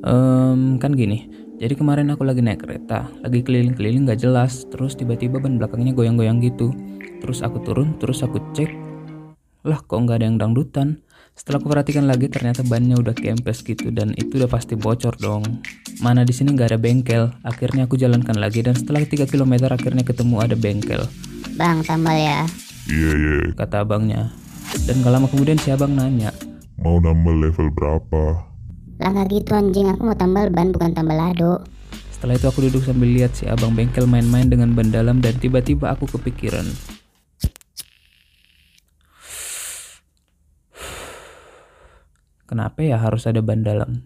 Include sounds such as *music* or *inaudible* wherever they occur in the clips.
Um, kan gini, jadi kemarin aku lagi naik kereta, lagi keliling-keliling gak jelas, terus tiba-tiba ban belakangnya goyang-goyang gitu. Terus aku turun, terus aku cek, lah kok nggak ada yang dangdutan. Setelah aku perhatikan lagi ternyata bannya udah kempes gitu dan itu udah pasti bocor dong. Mana di sini nggak ada bengkel. Akhirnya aku jalankan lagi dan setelah 3 km akhirnya ketemu ada bengkel. Bang, tambal ya. Iya, iya. Kata abangnya. Dan gak lama kemudian si abang nanya. Mau nambah level berapa? Lah nggak gitu anjing, aku mau tambal ban bukan tambal lado. Setelah itu aku duduk sambil lihat si abang bengkel main-main dengan ban dalam dan tiba-tiba aku kepikiran. Kenapa ya harus ada ban dalam?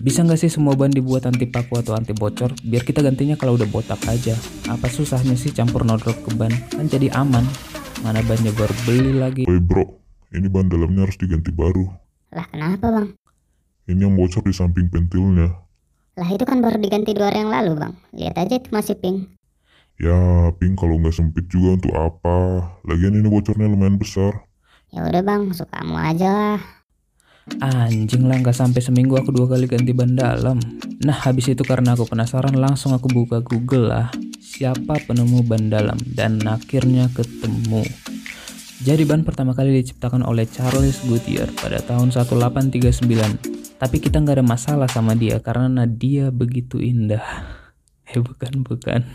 Bisa nggak sih semua ban dibuat anti paku atau anti bocor? Biar kita gantinya kalau udah botak aja. Apa susahnya sih campur nodrok ke ban? Kan jadi aman. Mana bannya baru beli lagi. Woi bro, ini ban dalamnya harus diganti baru. Lah kenapa bang? Ini yang bocor di samping pentilnya. Lah itu kan baru diganti dua hari yang lalu bang. Lihat aja itu masih pink. Ya, pink kalau nggak sempit juga untuk apa? Lagian ini bocornya lumayan besar. Ya udah bang, sukamu aja lah. Anjing lah nggak sampai seminggu aku dua kali ganti ban dalam. Nah habis itu karena aku penasaran langsung aku buka Google lah siapa penemu ban dalam dan akhirnya ketemu. Jadi ban pertama kali diciptakan oleh Charles Goodyear pada tahun 1839 tapi kita nggak ada masalah sama dia karena dia begitu indah. *laughs* Eh bukan bukan.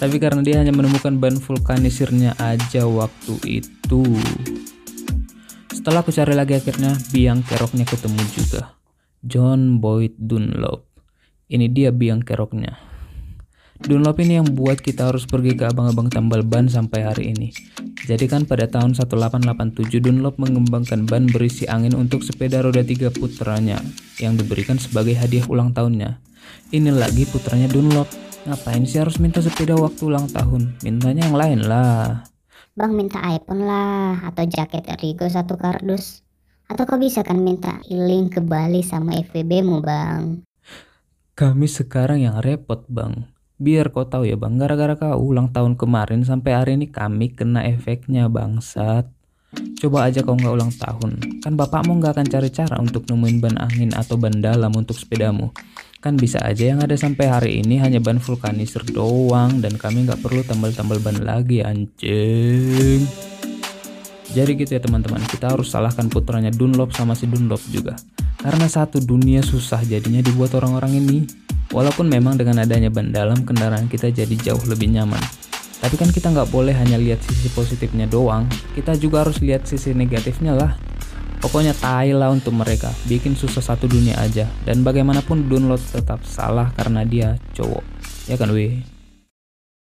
Tapi karena dia hanya menemukan ban vulkanisirnya aja waktu itu. Setelah aku cari lagi akhirnya biang keroknya ketemu juga. John Boyd Dunlop. Ini dia biang keroknya. Dunlop ini yang buat kita harus pergi ke abang-abang tambal ban sampai hari ini. Jadi kan pada tahun 1887 Dunlop mengembangkan ban berisi angin untuk sepeda roda tiga putranya yang diberikan sebagai hadiah ulang tahunnya. Ini lagi putranya Dunlop. Ngapain sih harus minta sepeda waktu ulang tahun? Mintanya yang lain lah. Bang minta iPhone lah atau jaket Rigo satu kardus. Atau kau bisa kan minta healing ke Bali sama FVB mu bang? Kami sekarang yang repot bang. Biar kau tahu ya bang, gara-gara kau ulang tahun kemarin sampai hari ini kami kena efeknya bangsat. Coba aja kau nggak ulang tahun, kan bapakmu nggak akan cari cara untuk nemuin ban angin atau ban dalam untuk sepedamu. Kan bisa aja yang ada sampai hari ini hanya ban vulkanisir doang dan kami nggak perlu tambal-tambal ban lagi anjing. Jadi gitu ya teman-teman, kita harus salahkan putranya Dunlop sama si Dunlop juga. Karena satu dunia susah jadinya dibuat orang-orang ini. Walaupun memang dengan adanya ban dalam kendaraan kita jadi jauh lebih nyaman. Tapi kan kita nggak boleh hanya lihat sisi positifnya doang, kita juga harus lihat sisi negatifnya lah. Pokoknya tai lah untuk mereka, bikin susah satu dunia aja. Dan bagaimanapun Dunlop tetap salah karena dia cowok. Ya kan weh?